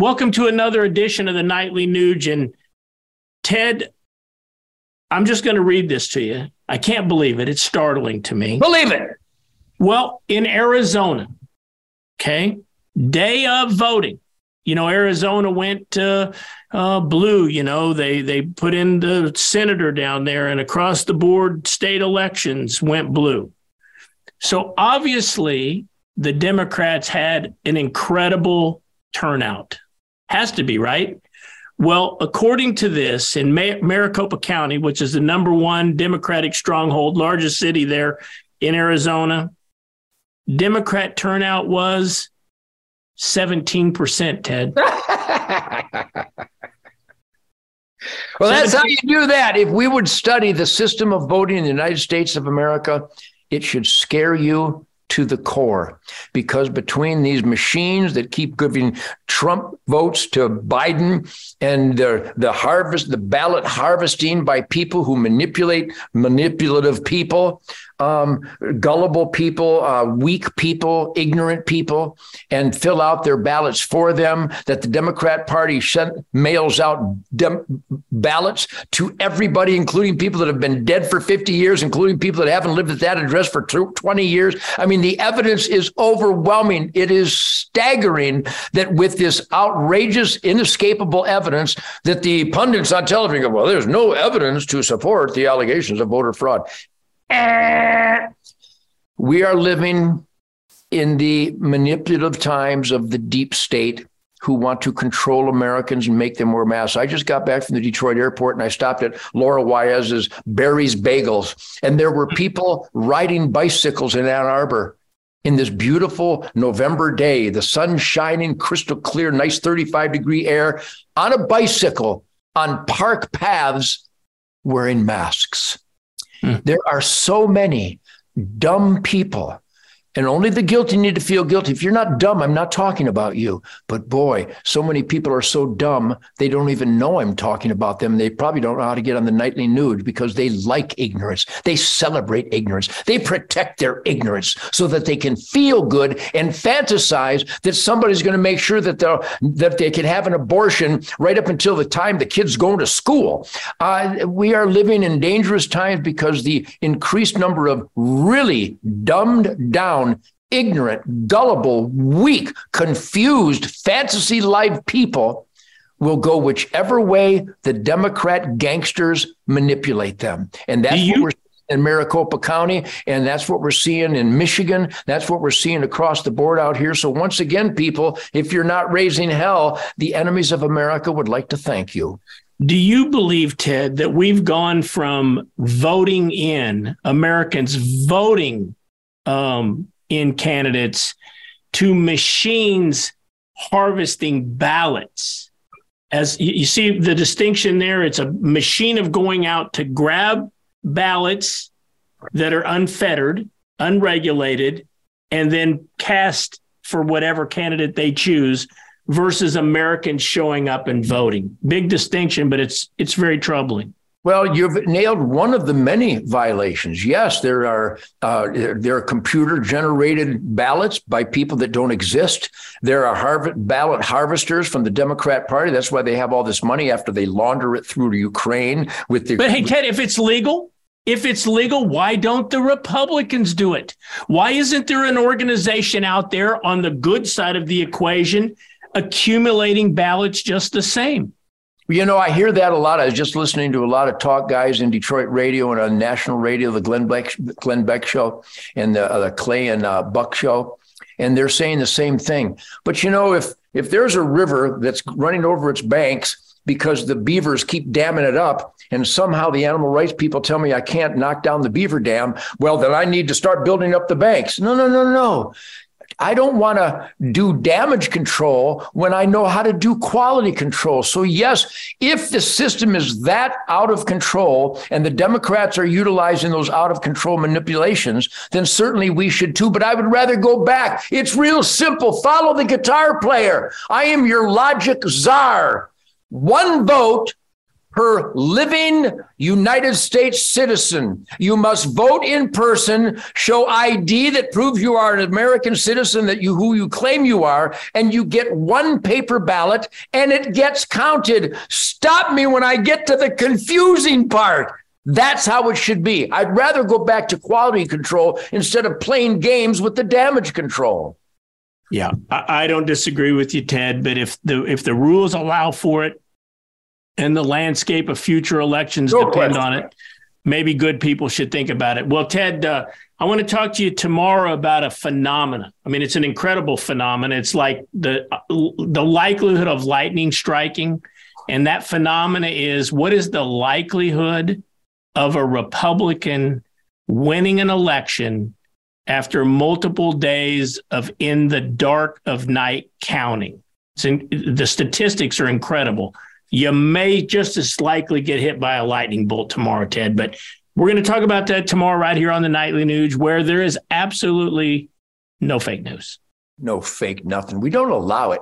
welcome to another edition of the Nightly Nuge. And Ted, I'm just going to read this to you. I can't believe it. It's startling to me. Believe it. Well, in Arizona, okay, day of voting, you know, Arizona went to uh, blue. You know, they they put in the senator down there, and across the board, state elections went blue. So obviously, the Democrats had an incredible turnout. Has to be right. Well, according to this, in Maricopa County, which is the number one Democratic stronghold, largest city there in Arizona, Democrat turnout was 17%, Ted. Well, that's how you do that. If we would study the system of voting in the United States of America, it should scare you to the core because between these machines that keep giving Trump votes to Biden and the, the harvest, the ballot harvesting by people who manipulate manipulative people, um, gullible people, uh, weak people, ignorant people, and fill out their ballots for them. That the Democrat Party sent, mails out dem- ballots to everybody, including people that have been dead for 50 years, including people that haven't lived at that address for 20 years. I mean, the evidence is overwhelming. It is staggering that with this outrageous, inescapable evidence, that the pundits on television go, well, there's no evidence to support the allegations of voter fraud. We are living in the manipulative times of the deep state who want to control Americans and make them wear masks. I just got back from the Detroit airport and I stopped at Laura Wyez's Barry's Bagels, and there were people riding bicycles in Ann Arbor in this beautiful November day, the sun shining crystal clear, nice 35 degree air on a bicycle on park paths wearing masks. Hmm. There are so many dumb people and only the guilty need to feel guilty. If you're not dumb, I'm not talking about you. But boy, so many people are so dumb, they don't even know I'm talking about them. They probably don't know how to get on the Nightly Nuge because they like ignorance. They celebrate ignorance. They protect their ignorance so that they can feel good and fantasize that somebody's going to make sure that, they that they can have an abortion right up until the time the kid's going to school. Uh, we are living in dangerous times because the increased number of really dumbed down down, ignorant, gullible, weak, confused, fantasy life people will go whichever way the Democrat gangsters manipulate them. And that's you- what we're seeing in Maricopa County, and that's what we're seeing in Michigan. That's what we're seeing across the board out here. So, once again, people, if you're not raising hell, the enemies of America would like to thank you. Do you believe, Ted, that we've gone from voting in Americans voting um, in candidates to machines harvesting ballots. As you see the distinction there, it's a machine of going out to grab ballots that are unfettered, unregulated, and then cast for whatever candidate they choose versus Americans showing up and voting. Big distinction, but it's it's very troubling. Well, you've nailed one of the many violations. Yes, there are uh, there are computer generated ballots by people that don't exist. There are harv- ballot harvesters from the Democrat Party. That's why they have all this money after they launder it through to Ukraine with the. But hey, Ted, if it's legal, if it's legal, why don't the Republicans do it? Why isn't there an organization out there on the good side of the equation accumulating ballots just the same? You know, I hear that a lot. I was just listening to a lot of talk guys in Detroit radio and on national radio, the Glenn Beck, Glenn Beck show and the, uh, the Clay and uh, Buck show, and they're saying the same thing. But you know, if if there's a river that's running over its banks because the beavers keep damming it up, and somehow the animal rights people tell me I can't knock down the beaver dam, well, then I need to start building up the banks. No, no, no, no. I don't want to do damage control when I know how to do quality control. So, yes, if the system is that out of control and the Democrats are utilizing those out of control manipulations, then certainly we should too. But I would rather go back. It's real simple. Follow the guitar player. I am your logic czar. One vote, per living United States citizen. You must vote in person, show ID that proves you are an American citizen that you who you claim you are, and you get one paper ballot and it gets counted. Stop me when I get to the confusing part. That's how it should be. I'd rather go back to quality control instead of playing games with the damage control. Yeah, I, don't disagree with you, Ted. But if the if the rules allow for it, and the landscape of future elections no depend question. on it, maybe good people should think about it. Well, Ted, uh, I want to talk to you tomorrow about a phenomenon. I mean, it's an incredible phenomenon. It's like the the likelihood of lightning striking, and that phenomena is what is the likelihood of a Republican winning an election after multiple days of in the dark of night counting. In, the statistics are incredible. You may just as likely get hit by a lightning bolt tomorrow, Ted. But we're going to talk about that tomorrow, right here on the Nightly Nuge, where there is absolutely no fake news. No fake nothing. We don't allow it.